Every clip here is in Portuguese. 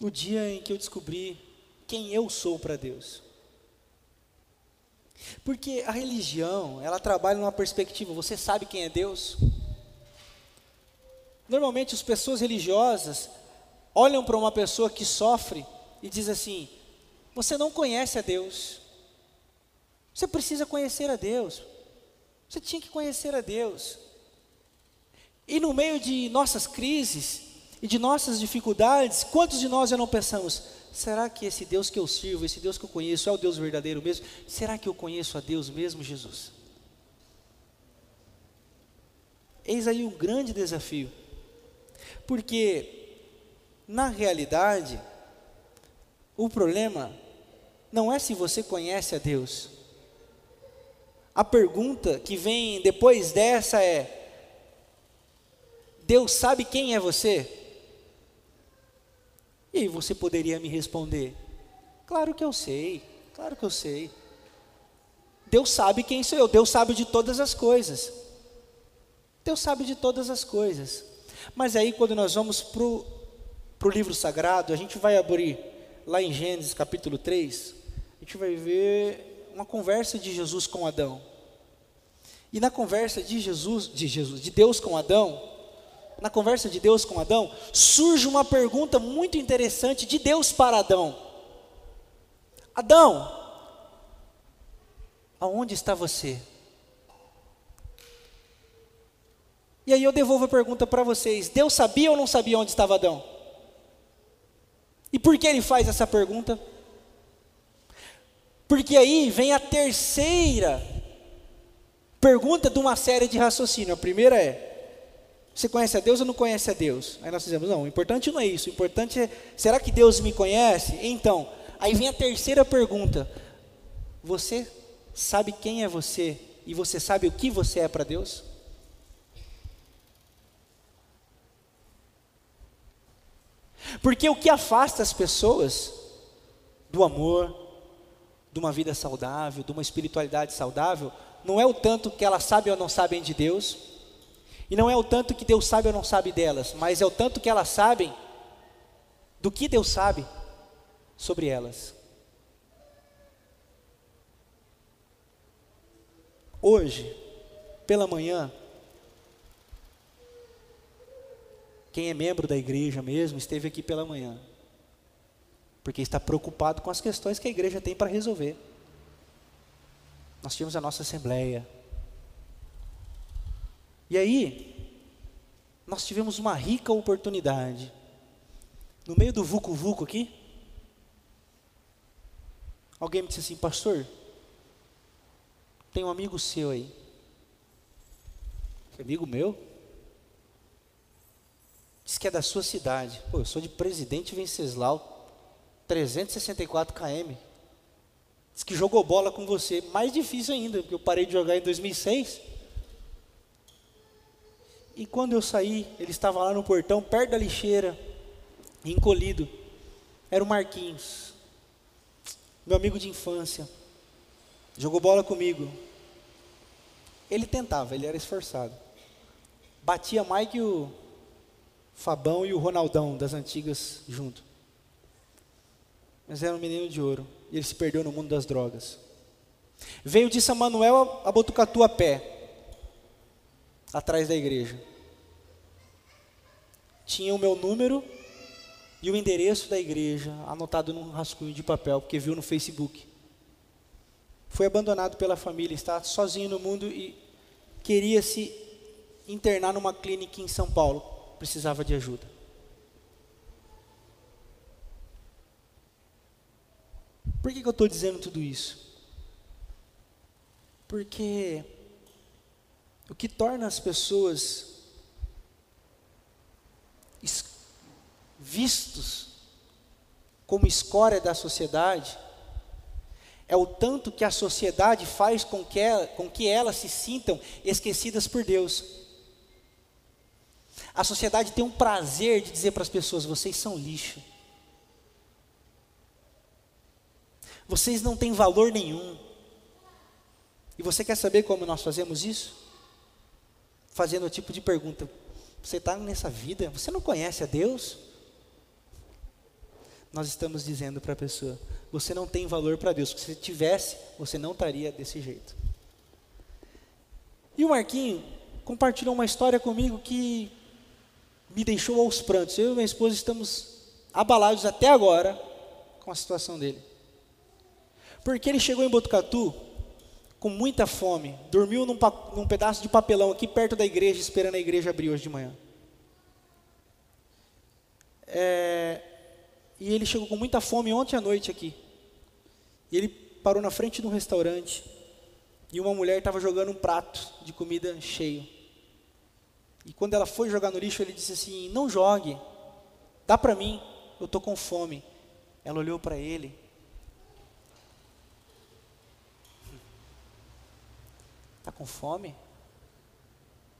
o dia em que eu descobri quem eu sou para Deus. Porque a religião, ela trabalha numa perspectiva, você sabe quem é Deus? Normalmente as pessoas religiosas olham para uma pessoa que sofre e diz assim: "Você não conhece a Deus. Você precisa conhecer a Deus. Você tinha que conhecer a Deus." E no meio de nossas crises e de nossas dificuldades, quantos de nós já não pensamos: será que esse Deus que eu sirvo, esse Deus que eu conheço, é o Deus verdadeiro mesmo? Será que eu conheço a Deus mesmo, Jesus? Eis aí um grande desafio, porque, na realidade, o problema não é se você conhece a Deus. A pergunta que vem depois dessa é: Deus sabe quem é você? E aí você poderia me responder: Claro que eu sei, claro que eu sei. Deus sabe quem sou eu, Deus sabe de todas as coisas. Deus sabe de todas as coisas. Mas aí, quando nós vamos para o livro sagrado, a gente vai abrir lá em Gênesis capítulo 3, a gente vai ver uma conversa de Jesus com Adão. E na conversa de Jesus, de Jesus, de Deus com Adão, na conversa de Deus com Adão, surge uma pergunta muito interessante de Deus para Adão: Adão, aonde está você? E aí eu devolvo a pergunta para vocês: Deus sabia ou não sabia onde estava Adão? E por que ele faz essa pergunta? Porque aí vem a terceira pergunta de uma série de raciocínio. A primeira é: você conhece a Deus ou não conhece a Deus? Aí nós dizemos, não, o importante não é isso, o importante é, será que Deus me conhece? Então, aí vem a terceira pergunta: Você sabe quem é você e você sabe o que você é para Deus? Porque o que afasta as pessoas do amor, de uma vida saudável, de uma espiritualidade saudável, não é o tanto que elas sabem ou não sabem de Deus, e não é o tanto que Deus sabe ou não sabe delas, mas é o tanto que elas sabem do que Deus sabe sobre elas. Hoje, pela manhã, quem é membro da igreja mesmo esteve aqui pela manhã, porque está preocupado com as questões que a igreja tem para resolver. Nós tínhamos a nossa assembleia, e aí, nós tivemos uma rica oportunidade. No meio do vucu-vucu aqui, alguém me disse assim, pastor, tem um amigo seu aí. Amigo meu? Diz que é da sua cidade. Pô, eu sou de Presidente Venceslau, 364 km. Diz que jogou bola com você. Mais difícil ainda, porque eu parei de jogar em 2006. E quando eu saí, ele estava lá no portão, perto da lixeira, encolhido. Era o Marquinhos, meu amigo de infância. Jogou bola comigo. Ele tentava, ele era esforçado. Batia mais que o Fabão e o Ronaldão das antigas junto. Mas era um menino de ouro. E ele se perdeu no mundo das drogas. Veio de São Manuel a Botucatu a pé atrás da igreja. Tinha o meu número e o endereço da igreja anotado num rascunho de papel, porque viu no Facebook. Foi abandonado pela família, está sozinho no mundo e queria se internar numa clínica em São Paulo, precisava de ajuda. Por que, que eu estou dizendo tudo isso? Porque o que torna as pessoas vistos como escória da sociedade é o tanto que a sociedade faz com que, com que elas se sintam esquecidas por Deus. A sociedade tem um prazer de dizer para as pessoas: vocês são lixo. Vocês não têm valor nenhum. E você quer saber como nós fazemos isso? fazendo o tipo de pergunta: Você está nessa vida? Você não conhece a Deus? nós estamos dizendo para a pessoa: você não tem valor para Deus. Se tivesse, você não estaria desse jeito. E o Marquinho compartilhou uma história comigo que me deixou aos prantos. Eu e minha esposa estamos abalados até agora com a situação dele. Porque ele chegou em Botucatu com muita fome, dormiu num, num pedaço de papelão aqui perto da igreja, esperando a igreja abrir hoje de manhã. É, e ele chegou com muita fome ontem à noite aqui. E ele parou na frente de um restaurante e uma mulher estava jogando um prato de comida cheio. E quando ela foi jogar no lixo, ele disse assim: Não jogue, dá para mim, eu estou com fome. Ela olhou para ele. Está com fome?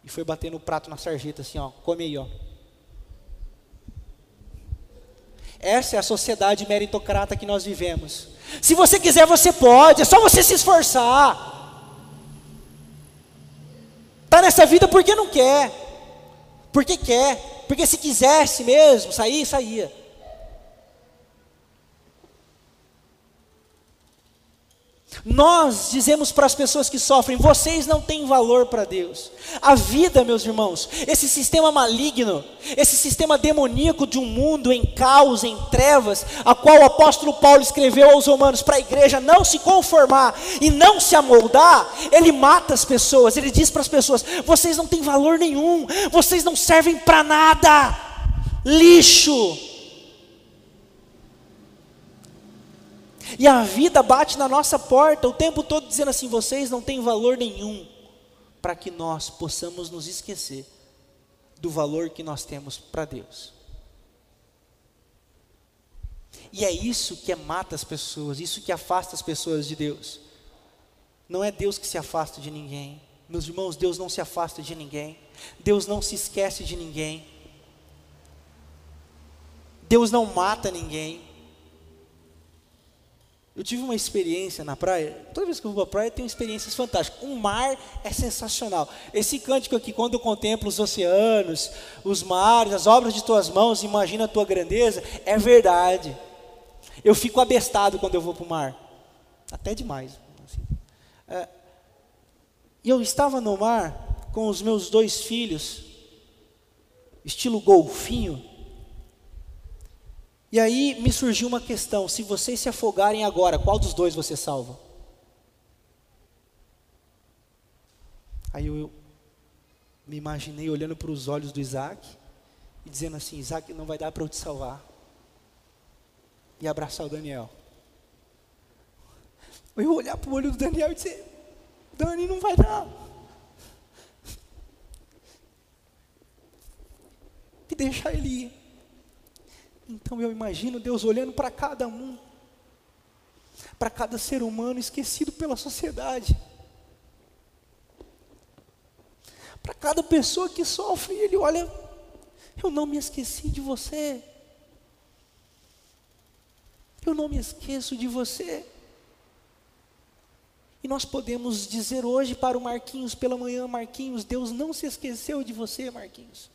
E foi bater no prato na sarjeta assim, ó, come aí, ó. Essa é a sociedade meritocrata que nós vivemos. Se você quiser, você pode, é só você se esforçar. Está nessa vida porque não quer, porque quer, porque se quisesse mesmo sair, saía. Nós dizemos para as pessoas que sofrem: vocês não têm valor para Deus. A vida, meus irmãos, esse sistema maligno, esse sistema demoníaco de um mundo em caos, em trevas, a qual o apóstolo Paulo escreveu aos Romanos para a igreja não se conformar e não se amoldar, ele mata as pessoas, ele diz para as pessoas: vocês não têm valor nenhum, vocês não servem para nada, lixo. E a vida bate na nossa porta o tempo todo dizendo assim: vocês não têm valor nenhum, para que nós possamos nos esquecer do valor que nós temos para Deus. E é isso que mata as pessoas, isso que afasta as pessoas de Deus. Não é Deus que se afasta de ninguém. Meus irmãos, Deus não se afasta de ninguém. Deus não se esquece de ninguém. Deus não mata ninguém. Eu tive uma experiência na praia, toda vez que eu vou a praia, tenho experiências fantásticas. O mar é sensacional. Esse cântico aqui, quando eu contemplo os oceanos, os mares, as obras de tuas mãos, imagina a tua grandeza, é verdade. Eu fico abestado quando eu vou para o mar, até demais. Assim. É, eu estava no mar com os meus dois filhos, estilo golfinho, e aí me surgiu uma questão: se vocês se afogarem agora, qual dos dois você salva? Aí eu me imaginei olhando para os olhos do Isaac e dizendo assim: Isaac, não vai dar para eu te salvar. E abraçar o Daniel. Eu olhar para o olho do Daniel e dizer: Dani, não vai dar. E deixar ele ir. Então eu imagino Deus olhando para cada um, para cada ser humano esquecido pela sociedade, para cada pessoa que sofre, Ele olha, eu não me esqueci de você, eu não me esqueço de você. E nós podemos dizer hoje para o Marquinhos pela manhã, Marquinhos, Deus não se esqueceu de você, Marquinhos.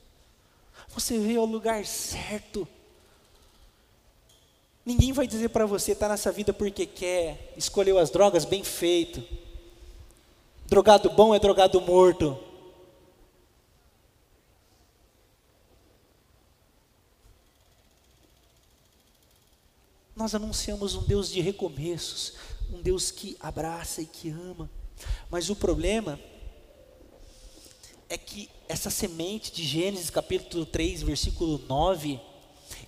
Você veio ao lugar certo. Ninguém vai dizer para você está nessa vida porque quer, escolheu as drogas bem feito. Drogado bom é drogado morto. Nós anunciamos um Deus de recomeços, um Deus que abraça e que ama. Mas o problema é que essa semente de Gênesis capítulo 3, versículo 9,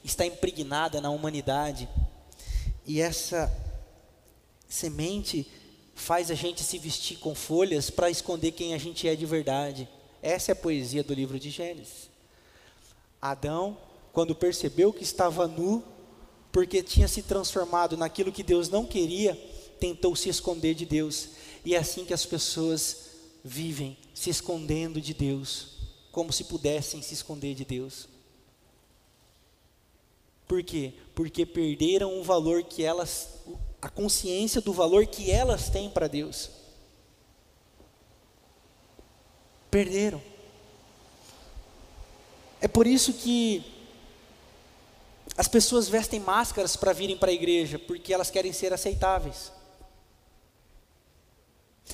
está impregnada na humanidade. E essa semente faz a gente se vestir com folhas para esconder quem a gente é de verdade. Essa é a poesia do livro de Gênesis. Adão, quando percebeu que estava nu, porque tinha se transformado naquilo que Deus não queria, tentou se esconder de Deus. E é assim que as pessoas vivem, se escondendo de Deus, como se pudessem se esconder de Deus. Por quê? Porque perderam o valor que elas, a consciência do valor que elas têm para Deus. Perderam. É por isso que As pessoas vestem máscaras para virem para a igreja porque elas querem ser aceitáveis.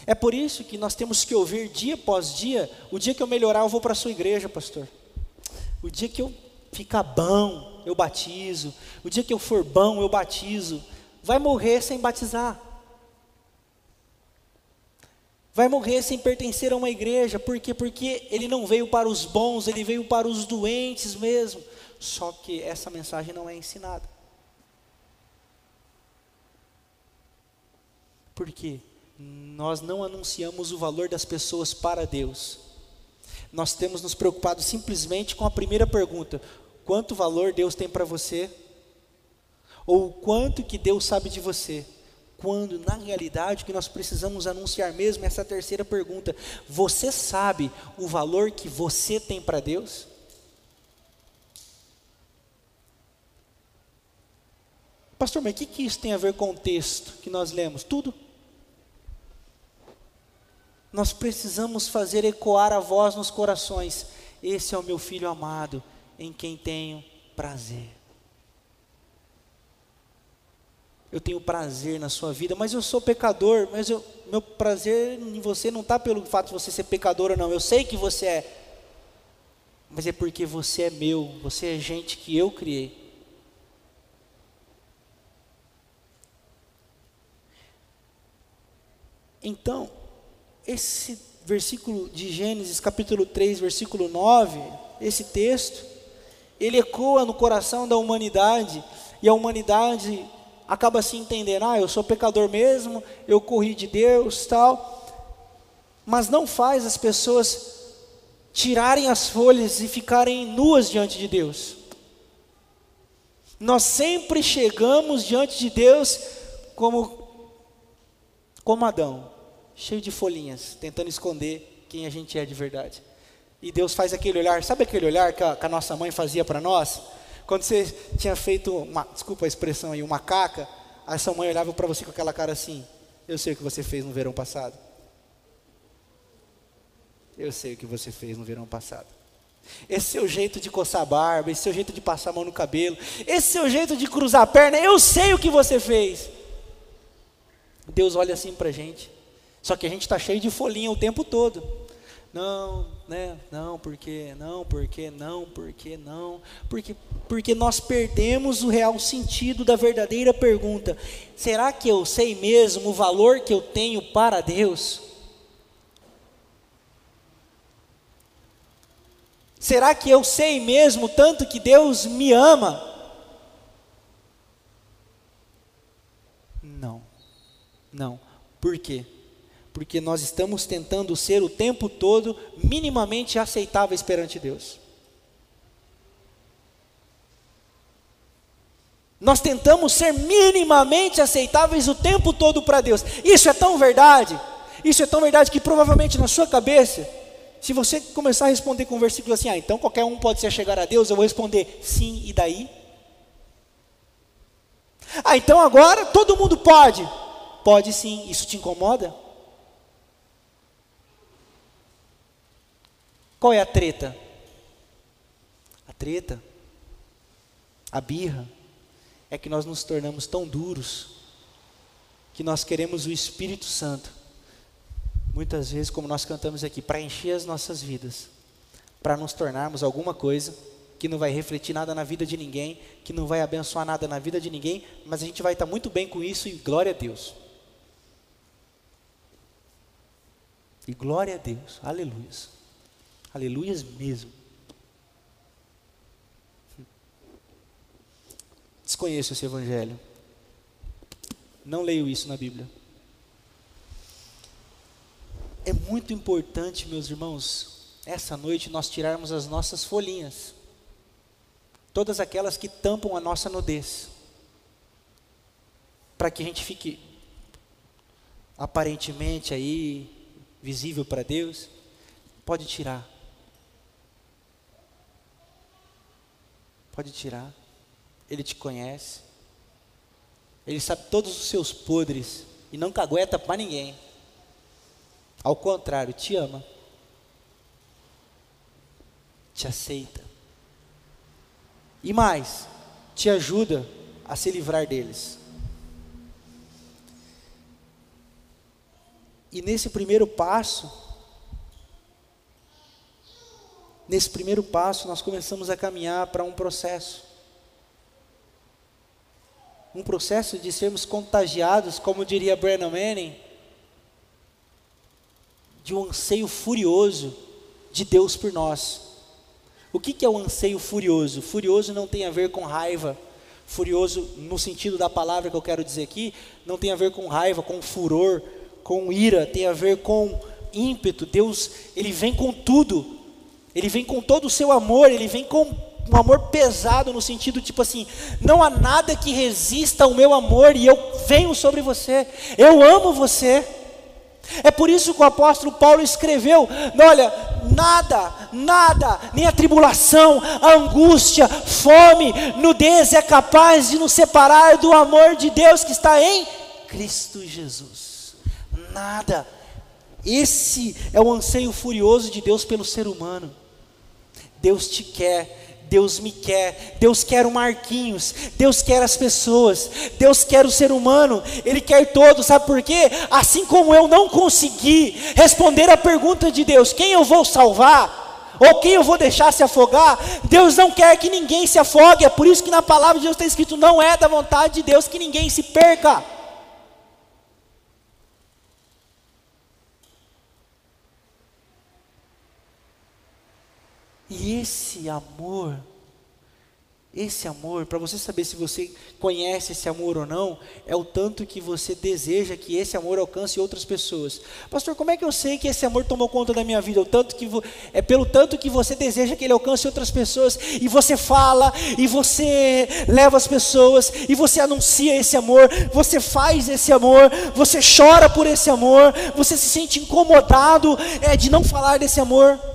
É por isso que nós temos que ouvir dia após dia: o dia que eu melhorar, eu vou para a sua igreja, pastor. O dia que eu ficar bom, eu batizo. O dia que eu for bom, eu batizo. Vai morrer sem batizar. Vai morrer sem pertencer a uma igreja. Por quê? Porque ele não veio para os bons, ele veio para os doentes mesmo. Só que essa mensagem não é ensinada. Por quê? Nós não anunciamos o valor das pessoas para Deus. Nós temos nos preocupado simplesmente com a primeira pergunta: quanto valor Deus tem para você? Ou quanto que Deus sabe de você? Quando na realidade o que nós precisamos anunciar mesmo é essa terceira pergunta: você sabe o valor que você tem para Deus? Pastor, mas o que, que isso tem a ver com o texto que nós lemos? Tudo. Nós precisamos fazer ecoar a voz nos corações. Esse é o meu filho amado, em quem tenho prazer. Eu tenho prazer na sua vida, mas eu sou pecador, mas eu, meu prazer em você não está pelo fato de você ser pecador ou não. Eu sei que você é, mas é porque você é meu, você é gente que eu criei. Então, esse versículo de Gênesis, capítulo 3, versículo 9, esse texto, ele ecoa no coração da humanidade, e a humanidade acaba se entendendo: ah, eu sou pecador mesmo, eu corri de Deus, tal, mas não faz as pessoas tirarem as folhas e ficarem nuas diante de Deus. Nós sempre chegamos diante de Deus como como Adão cheio de folhinhas, tentando esconder quem a gente é de verdade. E Deus faz aquele olhar, sabe aquele olhar que a, que a nossa mãe fazia para nós? Quando você tinha feito, uma, desculpa a expressão aí, uma caca, a sua mãe olhava para você com aquela cara assim: Eu sei o que você fez no verão passado. Eu sei o que você fez no verão passado. Esse seu jeito de coçar a barba, esse seu jeito de passar a mão no cabelo, esse seu jeito de cruzar a perna, eu sei o que você fez. Deus olha assim para a gente só que a gente está cheio de folhinha o tempo todo. Não, né? Não, porque não, porque não, porque não, porque porque nós perdemos o real sentido da verdadeira pergunta. Será que eu sei mesmo o valor que eu tenho para Deus? Será que eu sei mesmo tanto que Deus me ama? Não. Não. Por quê? Porque nós estamos tentando ser o tempo todo minimamente aceitáveis perante Deus. Nós tentamos ser minimamente aceitáveis o tempo todo para Deus. Isso é tão verdade, isso é tão verdade que provavelmente na sua cabeça, se você começar a responder com um versículo assim, ah, então qualquer um pode se chegar a Deus, eu vou responder sim, e daí? Ah, então agora todo mundo pode? Pode sim, isso te incomoda? Qual é a treta? A treta, a birra, é que nós nos tornamos tão duros que nós queremos o Espírito Santo, muitas vezes, como nós cantamos aqui, para encher as nossas vidas, para nos tornarmos alguma coisa que não vai refletir nada na vida de ninguém, que não vai abençoar nada na vida de ninguém, mas a gente vai estar muito bem com isso e glória a Deus. E glória a Deus, aleluia. Aleluias mesmo. Desconheço esse evangelho. Não leio isso na Bíblia. É muito importante, meus irmãos, essa noite nós tirarmos as nossas folhinhas, todas aquelas que tampam a nossa nudez, para que a gente fique aparentemente aí visível para Deus, pode tirar. Pode tirar. Ele te conhece. Ele sabe todos os seus podres e não cagueta para ninguém. Ao contrário, te ama. Te aceita. E mais, te ajuda a se livrar deles. E nesse primeiro passo, nesse primeiro passo, nós começamos a caminhar para um processo. Um processo de sermos contagiados, como diria Brennan Manning, de um anseio furioso de Deus por nós. O que, que é o um anseio furioso? Furioso não tem a ver com raiva. Furioso, no sentido da palavra que eu quero dizer aqui, não tem a ver com raiva, com furor, com ira, tem a ver com ímpeto. Deus, Ele vem com tudo. Ele vem com todo o seu amor, Ele vem com um amor pesado no sentido tipo assim, não há nada que resista ao meu amor e eu venho sobre você. Eu amo você. É por isso que o apóstolo Paulo escreveu: olha, nada, nada, nem a tribulação, a angústia, fome, nudez é capaz de nos separar do amor de Deus que está em Cristo Jesus. Nada. Esse é o anseio furioso de Deus pelo ser humano. Deus te quer Deus me quer, Deus quer o Marquinhos, Deus quer as pessoas, Deus quer o ser humano, Ele quer todos, sabe por quê? Assim como eu não consegui responder a pergunta de Deus: quem eu vou salvar? Ou quem eu vou deixar se afogar? Deus não quer que ninguém se afogue, é por isso que na palavra de Deus está escrito: não é da vontade de Deus que ninguém se perca. E esse amor, esse amor, para você saber se você conhece esse amor ou não, é o tanto que você deseja que esse amor alcance outras pessoas. Pastor, como é que eu sei que esse amor tomou conta da minha vida? O tanto que é pelo tanto que você deseja que ele alcance outras pessoas e você fala e você leva as pessoas e você anuncia esse amor, você faz esse amor, você chora por esse amor, você se sente incomodado é, de não falar desse amor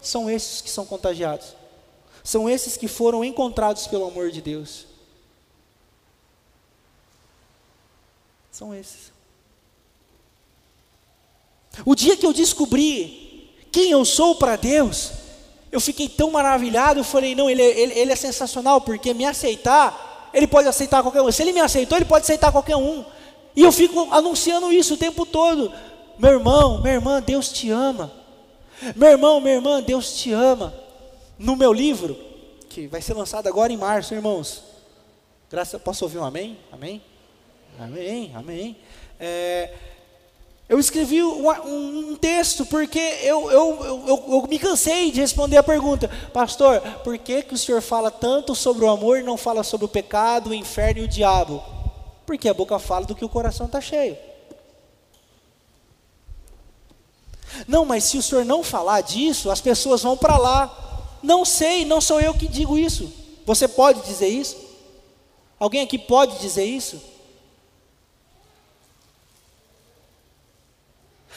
são esses que são contagiados. São esses que foram encontrados pelo amor de Deus. São esses. O dia que eu descobri quem eu sou para Deus, eu fiquei tão maravilhado. Eu falei: não, ele, é, ele, ele é sensacional, porque me aceitar, ele pode aceitar qualquer um. Se ele me aceitou, ele pode aceitar qualquer um. E eu fico anunciando isso o tempo todo. Meu irmão, minha irmã, Deus te ama. Meu irmão, minha irmã, Deus te ama. No meu livro, que vai ser lançado agora em março, irmãos. Graças, posso ouvir um amém? Amém? Amém, amém. É, eu escrevi um, um, texto porque eu, eu, eu, eu, me cansei de responder a pergunta, pastor, por que, que o senhor fala tanto sobre o amor e não fala sobre o pecado, o inferno e o diabo? Porque a boca fala do que o coração está cheio. Não, mas se o senhor não falar disso, as pessoas vão para lá. Não sei, não sou eu que digo isso. Você pode dizer isso? Alguém aqui pode dizer isso?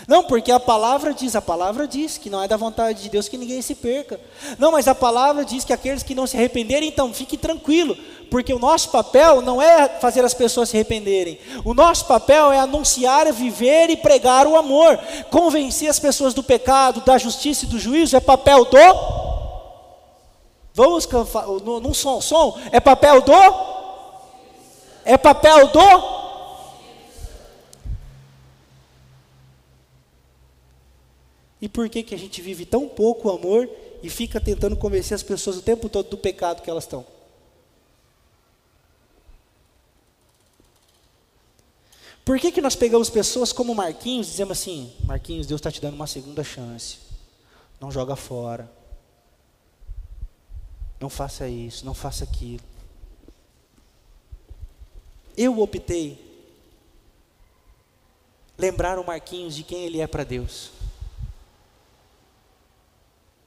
Não, porque a palavra diz, a palavra diz que não é da vontade de Deus que ninguém se perca. Não, mas a palavra diz que aqueles que não se arrependerem, então fique tranquilo, porque o nosso papel não é fazer as pessoas se arrependerem. O nosso papel é anunciar, viver e pregar o amor. Convencer as pessoas do pecado, da justiça e do juízo é papel do Vamos num som, som, é papel do É papel do E por que, que a gente vive tão pouco amor e fica tentando convencer as pessoas o tempo todo do pecado que elas estão? Por que, que nós pegamos pessoas como Marquinhos e dizemos assim: Marquinhos, Deus está te dando uma segunda chance. Não joga fora. Não faça isso, não faça aquilo. Eu optei lembrar o Marquinhos de quem ele é para Deus.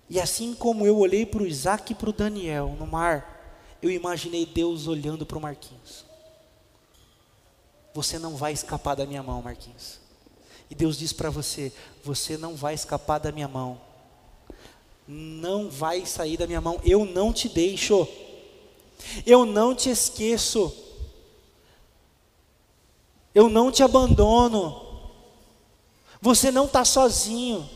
E assim como eu olhei para o Isaac e para o Daniel no mar, eu imaginei Deus olhando para o Marquinhos. Você não vai escapar da minha mão, Marquinhos. E Deus diz para você: Você não vai escapar da minha mão. Não vai sair da minha mão. Eu não te deixo. Eu não te esqueço. Eu não te abandono. Você não está sozinho.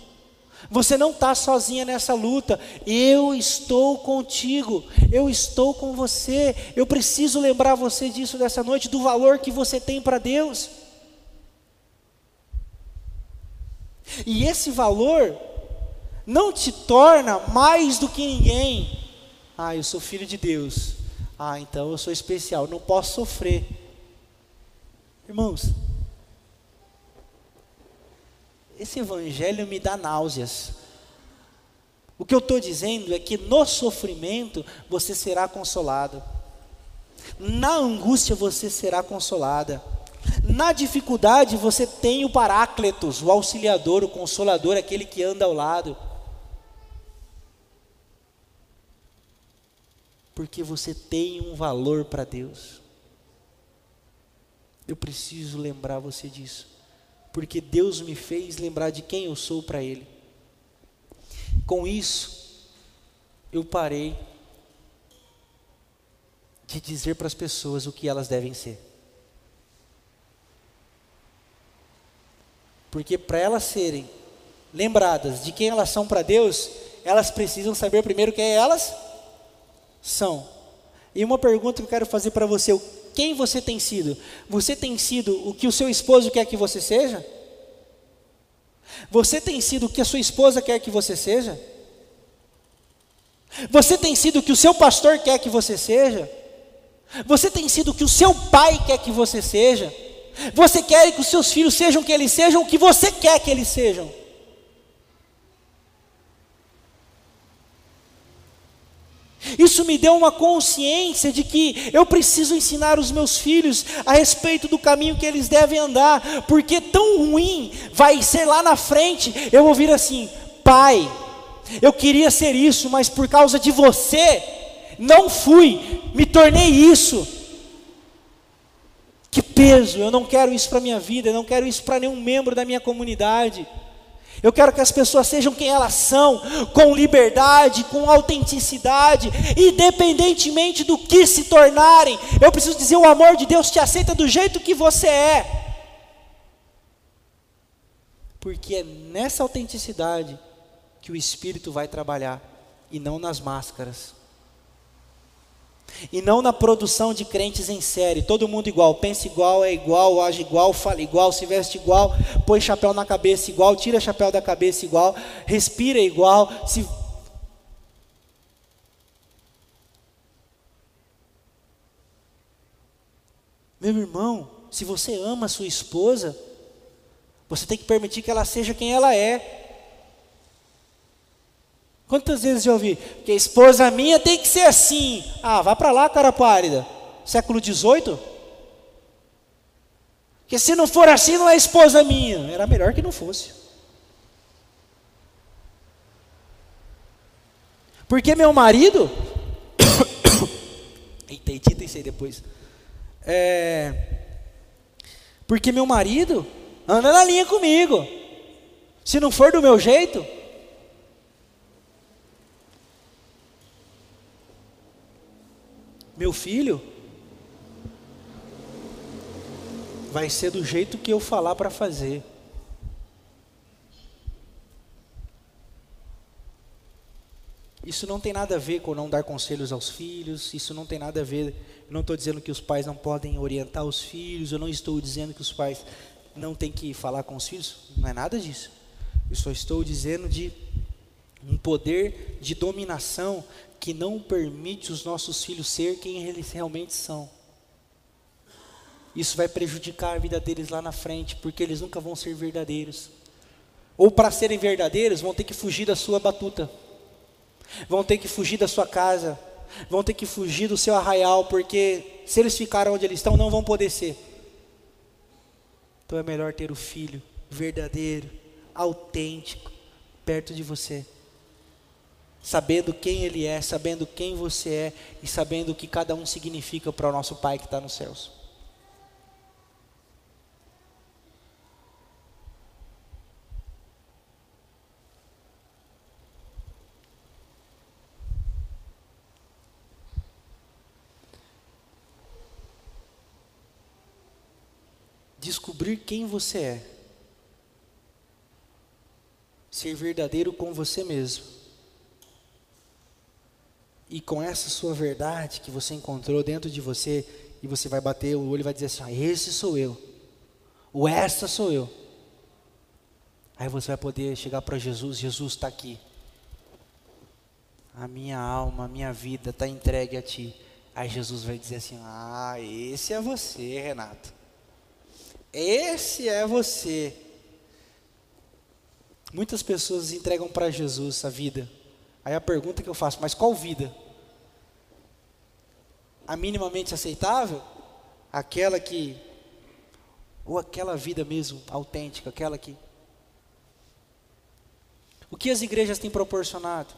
Você não está sozinha nessa luta. Eu estou contigo. Eu estou com você. Eu preciso lembrar você disso dessa noite, do valor que você tem para Deus. E esse valor não te torna mais do que ninguém. Ah, eu sou filho de Deus. Ah, então eu sou especial. Não posso sofrer. Irmãos, esse evangelho me dá náuseas. O que eu estou dizendo é que no sofrimento você será consolado, na angústia você será consolada, na dificuldade você tem o Paráclitos, o auxiliador, o consolador, aquele que anda ao lado. Porque você tem um valor para Deus. Eu preciso lembrar você disso porque Deus me fez lembrar de quem eu sou para Ele. Com isso, eu parei de dizer para as pessoas o que elas devem ser. Porque para elas serem lembradas de quem elas são para Deus, elas precisam saber primeiro quem elas são. E uma pergunta que eu quero fazer para você: quem você tem sido? Você tem sido o que o seu esposo quer que você seja? Você tem sido o que a sua esposa quer que você seja? Você tem sido o que o seu pastor quer que você seja? Você tem sido o que o seu pai quer que você seja? Você quer que os seus filhos sejam o que eles sejam, o que você quer que eles sejam? Isso me deu uma consciência de que eu preciso ensinar os meus filhos a respeito do caminho que eles devem andar, porque tão ruim vai ser lá na frente eu ouvir assim: pai, eu queria ser isso, mas por causa de você, não fui, me tornei isso. Que peso, eu não quero isso para a minha vida, eu não quero isso para nenhum membro da minha comunidade. Eu quero que as pessoas sejam quem elas são, com liberdade, com autenticidade, independentemente do que se tornarem. Eu preciso dizer: o amor de Deus te aceita do jeito que você é. Porque é nessa autenticidade que o Espírito vai trabalhar, e não nas máscaras. E não na produção de crentes em série, todo mundo igual, pensa igual, é igual, age igual, fala igual, se veste igual, põe chapéu na cabeça igual, tira chapéu da cabeça igual, respira igual, se Meu irmão, se você ama a sua esposa, você tem que permitir que ela seja quem ela é. Quantas vezes eu ouvi? Que a esposa minha tem que ser assim. Ah, vá para lá, cara pálida. Século XVIII? Que se não for assim, não é esposa minha. Era melhor que não fosse. Porque meu marido. Eita, edita isso aí depois. É, porque meu marido anda na linha comigo. Se não for do meu jeito, Meu filho vai ser do jeito que eu falar para fazer. Isso não tem nada a ver com não dar conselhos aos filhos, isso não tem nada a ver. Eu não estou dizendo que os pais não podem orientar os filhos, eu não estou dizendo que os pais não têm que falar com os filhos, não é nada disso. Eu só estou dizendo de um poder de dominação que não permite os nossos filhos ser quem eles realmente são. Isso vai prejudicar a vida deles lá na frente, porque eles nunca vão ser verdadeiros. Ou para serem verdadeiros, vão ter que fugir da sua batuta, vão ter que fugir da sua casa, vão ter que fugir do seu arraial, porque se eles ficarem onde eles estão, não vão poder ser. Então é melhor ter o filho verdadeiro, autêntico, perto de você sabendo quem Ele é, sabendo quem você é e sabendo o que cada um significa para o nosso Pai que está nos céus. Descobrir quem você é ser verdadeiro com você mesmo. E com essa sua verdade que você encontrou dentro de você, e você vai bater o olho e vai dizer assim: ah, esse sou eu, o essa sou eu. Aí você vai poder chegar para Jesus: Jesus está aqui. A minha alma, a minha vida está entregue a Ti. Aí Jesus vai dizer assim: Ah, esse é você, Renato. Esse é você. Muitas pessoas entregam para Jesus a vida. Aí a pergunta que eu faço: Mas qual vida? A minimamente aceitável? Aquela que. Ou aquela vida mesmo autêntica, aquela que. O que as igrejas têm proporcionado?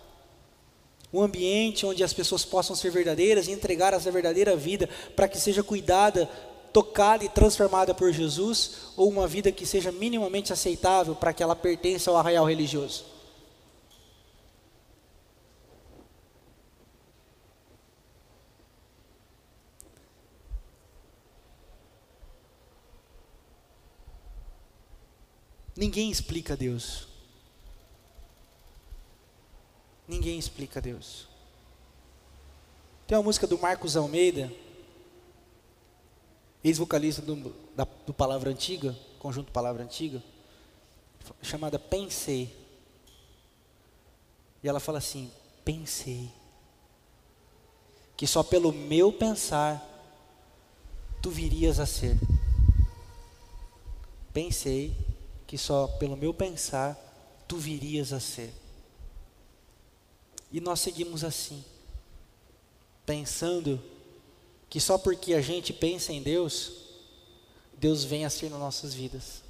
um ambiente onde as pessoas possam ser verdadeiras e entregar essa verdadeira vida para que seja cuidada, tocada e transformada por Jesus, ou uma vida que seja minimamente aceitável para que ela pertença ao arraial religioso? Ninguém explica Deus. Ninguém explica Deus. Tem uma música do Marcos Almeida, ex-vocalista do, do Palavra Antiga, conjunto Palavra Antiga, chamada Pensei. E ela fala assim: Pensei que só pelo meu pensar tu virias a ser. Pensei que só pelo meu pensar tu virias a ser. E nós seguimos assim, pensando que só porque a gente pensa em Deus, Deus vem a ser nas nossas vidas.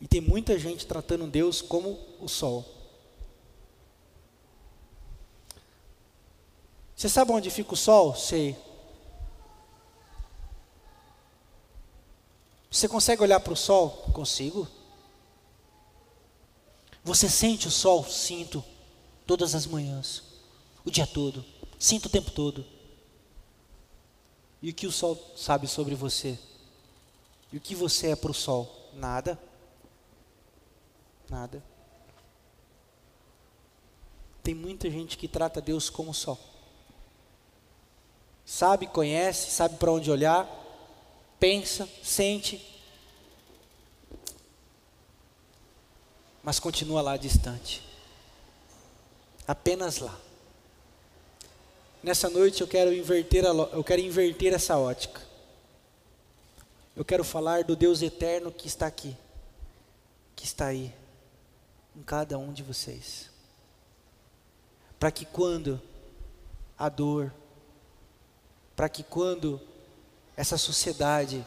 E tem muita gente tratando Deus como o sol. Você sabe onde fica o sol? Sei. Você consegue olhar para o sol? Consigo. Você sente o sol? Sinto. Todas as manhãs. O dia todo. Sinto o tempo todo. E o que o sol sabe sobre você? E o que você é para o sol? Nada. Nada. Tem muita gente que trata Deus como sol. Sabe, conhece, sabe para onde olhar, pensa, sente, mas continua lá distante. Apenas lá. Nessa noite eu quero inverter, a, eu quero inverter essa ótica. Eu quero falar do Deus eterno que está aqui, que está aí, em cada um de vocês. Para que quando a dor, para que quando essa sociedade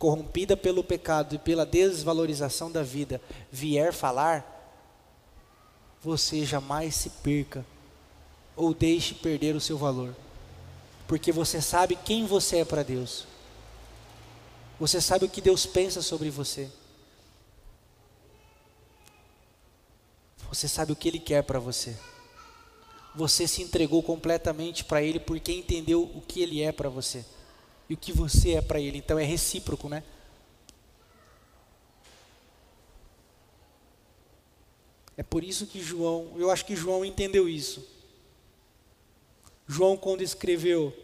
corrompida pelo pecado e pela desvalorização da vida, vier falar, você jamais se perca ou deixe perder o seu valor, porque você sabe quem você é para Deus, você sabe o que Deus pensa sobre você, você sabe o que Ele quer para você. Você se entregou completamente para Ele porque entendeu o que Ele é para você e o que você é para Ele. Então é recíproco, né? É por isso que João, eu acho que João entendeu isso. João, quando escreveu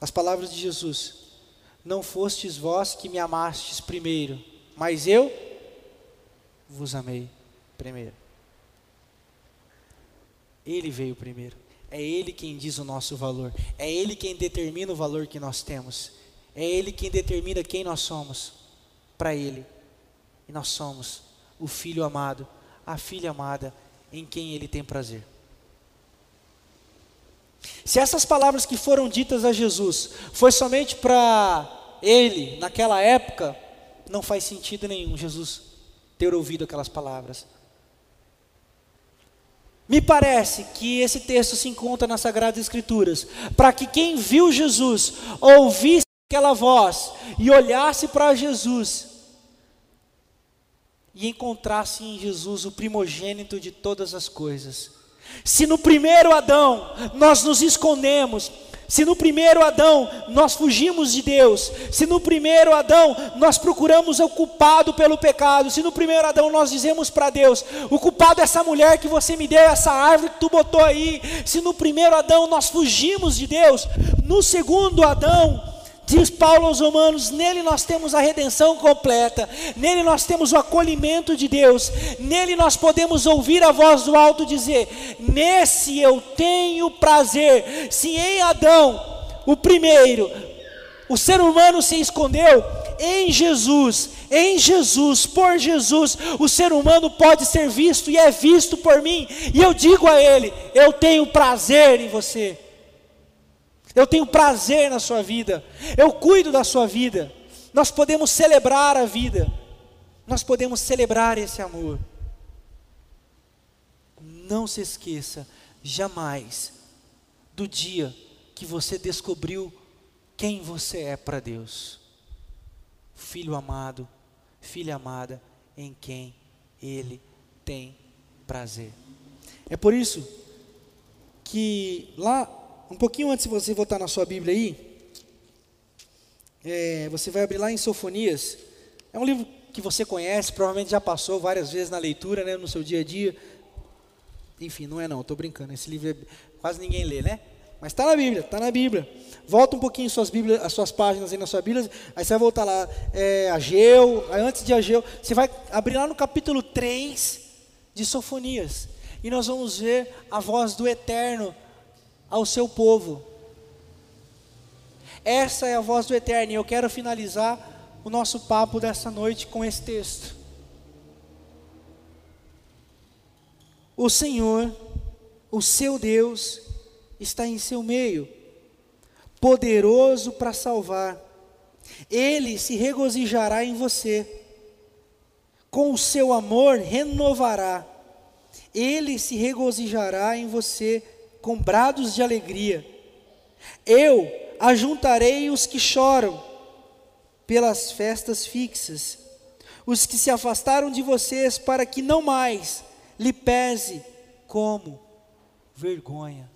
as palavras de Jesus: Não fostes vós que me amastes primeiro, mas eu vos amei primeiro. Ele veio primeiro. É Ele quem diz o nosso valor. É Ele quem determina o valor que nós temos. É Ele quem determina quem nós somos para Ele. E nós somos o Filho amado, a filha amada, em quem Ele tem prazer. Se essas palavras que foram ditas a Jesus foi somente para Ele, naquela época, não faz sentido nenhum Jesus ter ouvido aquelas palavras. Me parece que esse texto se encontra nas Sagradas Escrituras, para que quem viu Jesus ouvisse aquela voz e olhasse para Jesus e encontrasse em Jesus o primogênito de todas as coisas. Se no primeiro Adão nós nos escondemos, Se no primeiro Adão nós fugimos de Deus, se no primeiro Adão nós procuramos o culpado pelo pecado, se no primeiro Adão nós dizemos para Deus: o culpado é essa mulher que você me deu, essa árvore que tu botou aí, se no primeiro Adão nós fugimos de Deus, no segundo Adão Diz Paulo aos Romanos: nele nós temos a redenção completa, nele nós temos o acolhimento de Deus, nele nós podemos ouvir a voz do alto dizer: Nesse eu tenho prazer. Se em Adão, o primeiro, o ser humano se escondeu, em Jesus, em Jesus, por Jesus, o ser humano pode ser visto e é visto por mim, e eu digo a ele: Eu tenho prazer em você. Eu tenho prazer na sua vida. Eu cuido da sua vida. Nós podemos celebrar a vida. Nós podemos celebrar esse amor. Não se esqueça jamais do dia que você descobriu quem você é para Deus. Filho amado, filha amada, em quem Ele tem prazer. É por isso que lá um pouquinho antes de você voltar na sua Bíblia aí, é, você vai abrir lá em Sofonias. É um livro que você conhece, provavelmente já passou várias vezes na leitura, né, no seu dia a dia. Enfim, não é não, estou brincando. Esse livro é, quase ninguém lê, né? Mas está na Bíblia, está na Bíblia. Volta um pouquinho suas Bíblias, as suas páginas aí na sua Bíblia, aí você vai voltar lá, é, Ageu, antes de Ageu, você vai abrir lá no capítulo 3 de Sofonias. E nós vamos ver a voz do Eterno ao seu povo. Essa é a voz do Eterno, e eu quero finalizar o nosso papo dessa noite com esse texto. O Senhor, o seu Deus, está em seu meio, poderoso para salvar. Ele se regozijará em você, com o seu amor renovará. Ele se regozijará em você com brados de alegria. Eu ajuntarei os que choram pelas festas fixas, os que se afastaram de vocês, para que não mais lhe pese como vergonha.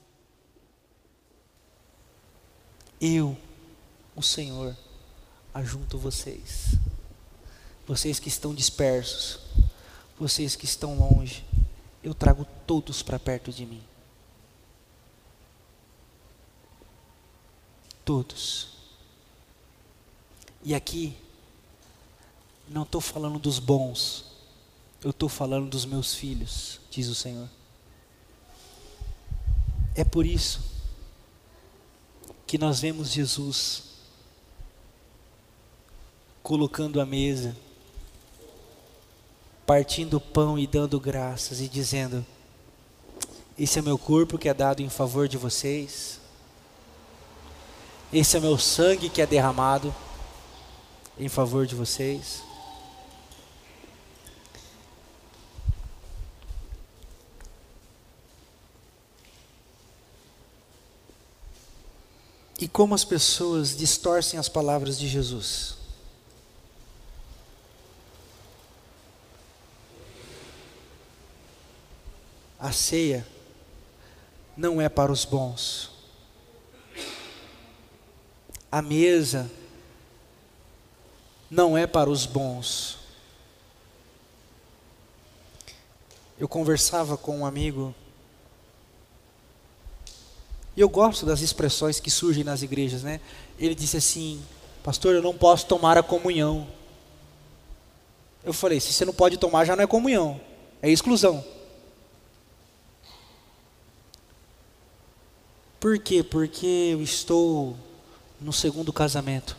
Eu, o Senhor, ajunto vocês, vocês que estão dispersos, vocês que estão longe, eu trago todos para perto de mim. Todos. E aqui, não estou falando dos bons, eu estou falando dos meus filhos, diz o Senhor. É por isso que nós vemos Jesus colocando a mesa, partindo o pão e dando graças e dizendo: Esse é meu corpo que é dado em favor de vocês. Esse é meu sangue que é derramado em favor de vocês. E como as pessoas distorcem as palavras de Jesus. A ceia não é para os bons a mesa não é para os bons. Eu conversava com um amigo e eu gosto das expressões que surgem nas igrejas, né? Ele disse assim: Pastor, eu não posso tomar a comunhão. Eu falei: Se você não pode tomar, já não é comunhão, é exclusão. Por quê? Porque eu estou no segundo casamento.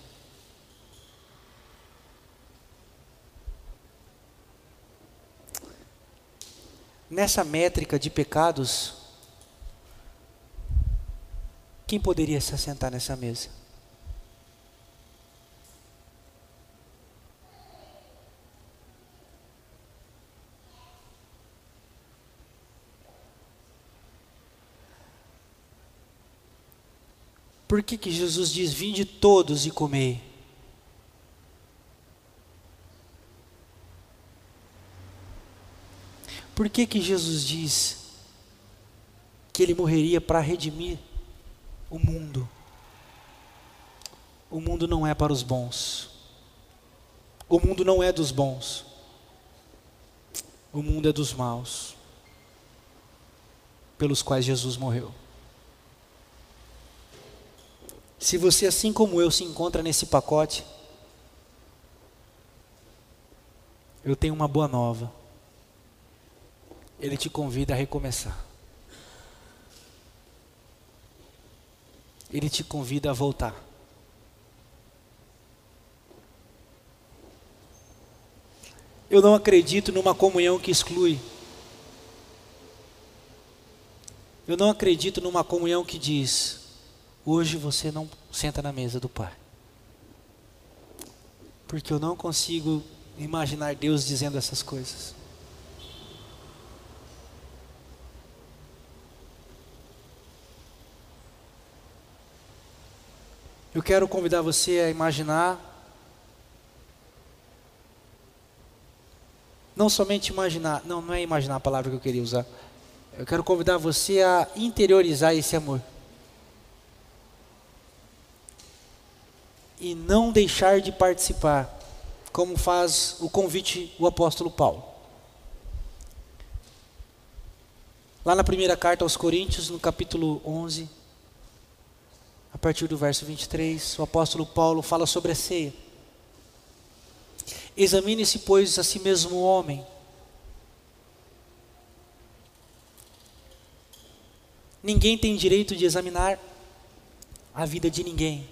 Nessa métrica de pecados, quem poderia se assentar nessa mesa? Por que, que Jesus diz: Vinde todos e comei? Por que, que Jesus diz que ele morreria para redimir o mundo? O mundo não é para os bons. O mundo não é dos bons. O mundo é dos maus, pelos quais Jesus morreu. Se você, assim como eu, se encontra nesse pacote, eu tenho uma boa nova. Ele te convida a recomeçar. Ele te convida a voltar. Eu não acredito numa comunhão que exclui. Eu não acredito numa comunhão que diz: hoje você não senta na mesa do Pai. Porque eu não consigo imaginar Deus dizendo essas coisas. Eu quero convidar você a imaginar Não somente imaginar, não, não é imaginar a palavra que eu queria usar. Eu quero convidar você a interiorizar esse amor. E não deixar de participar, como faz o convite o apóstolo Paulo. Lá na primeira carta aos Coríntios, no capítulo 11, a partir do verso 23, o apóstolo Paulo fala sobre a ceia. Examine-se, pois, a si mesmo o homem. Ninguém tem direito de examinar a vida de ninguém.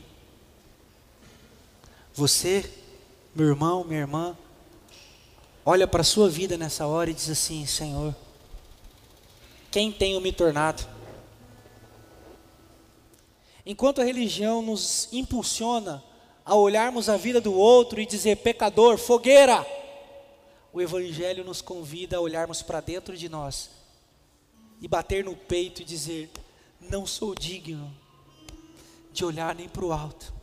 Você, meu irmão, minha irmã, olha para a sua vida nessa hora e diz assim: Senhor, quem tenho me tornado? Enquanto a religião nos impulsiona a olharmos a vida do outro e dizer pecador, fogueira. O Evangelho nos convida a olharmos para dentro de nós e bater no peito e dizer: Não sou digno de olhar nem para o alto.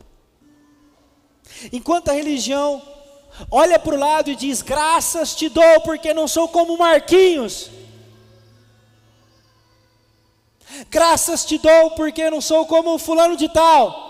Enquanto a religião olha para o lado e diz: Graças te dou, porque não sou como Marquinhos. Graças te dou, porque não sou como Fulano de Tal.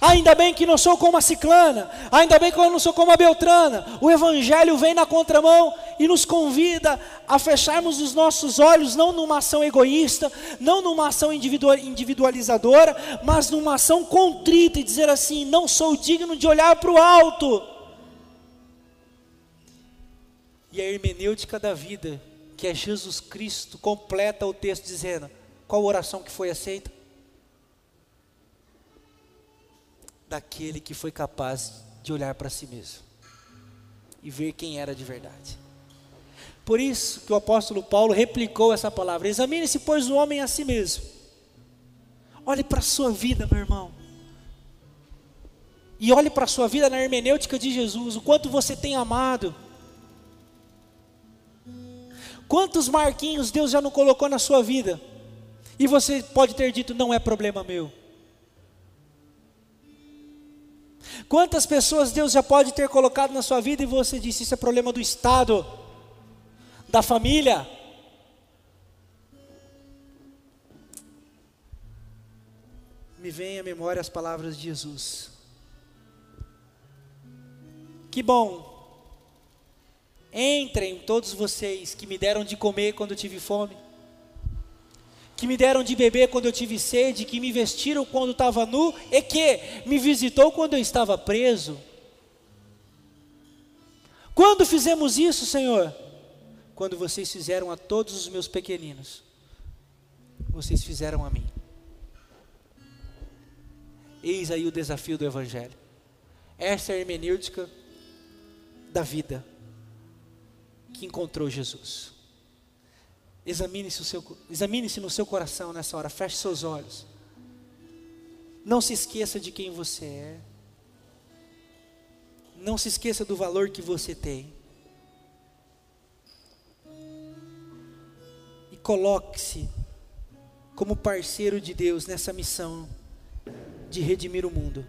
Ainda bem que não sou como a ciclana, ainda bem que eu não sou como a beltrana. O Evangelho vem na contramão e nos convida a fecharmos os nossos olhos, não numa ação egoísta, não numa ação individualizadora, mas numa ação contrita e dizer assim: não sou digno de olhar para o alto. E a hermenêutica da vida, que é Jesus Cristo, completa o texto dizendo: qual oração que foi aceita? Daquele que foi capaz de olhar para si mesmo e ver quem era de verdade. Por isso que o apóstolo Paulo replicou essa palavra: examine-se, pois, o homem a si mesmo. Olhe para a sua vida, meu irmão. E olhe para a sua vida na hermenêutica de Jesus, o quanto você tem amado. Quantos marquinhos Deus já não colocou na sua vida? E você pode ter dito: não é problema meu. Quantas pessoas Deus já pode ter colocado na sua vida e você disse: Isso é problema do Estado, da família. Me vem à memória as palavras de Jesus. Que bom. Entrem todos vocês que me deram de comer quando eu tive fome que me deram de beber quando eu tive sede, que me vestiram quando estava nu e que me visitou quando eu estava preso. Quando fizemos isso, Senhor? Quando vocês fizeram a todos os meus pequeninos, vocês fizeram a mim. Eis aí o desafio do Evangelho. Essa é a hermenêutica da vida que encontrou Jesus. Examine-se examine no seu coração nessa hora, feche seus olhos. Não se esqueça de quem você é. Não se esqueça do valor que você tem. E coloque-se como parceiro de Deus nessa missão de redimir o mundo.